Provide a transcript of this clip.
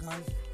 Gulf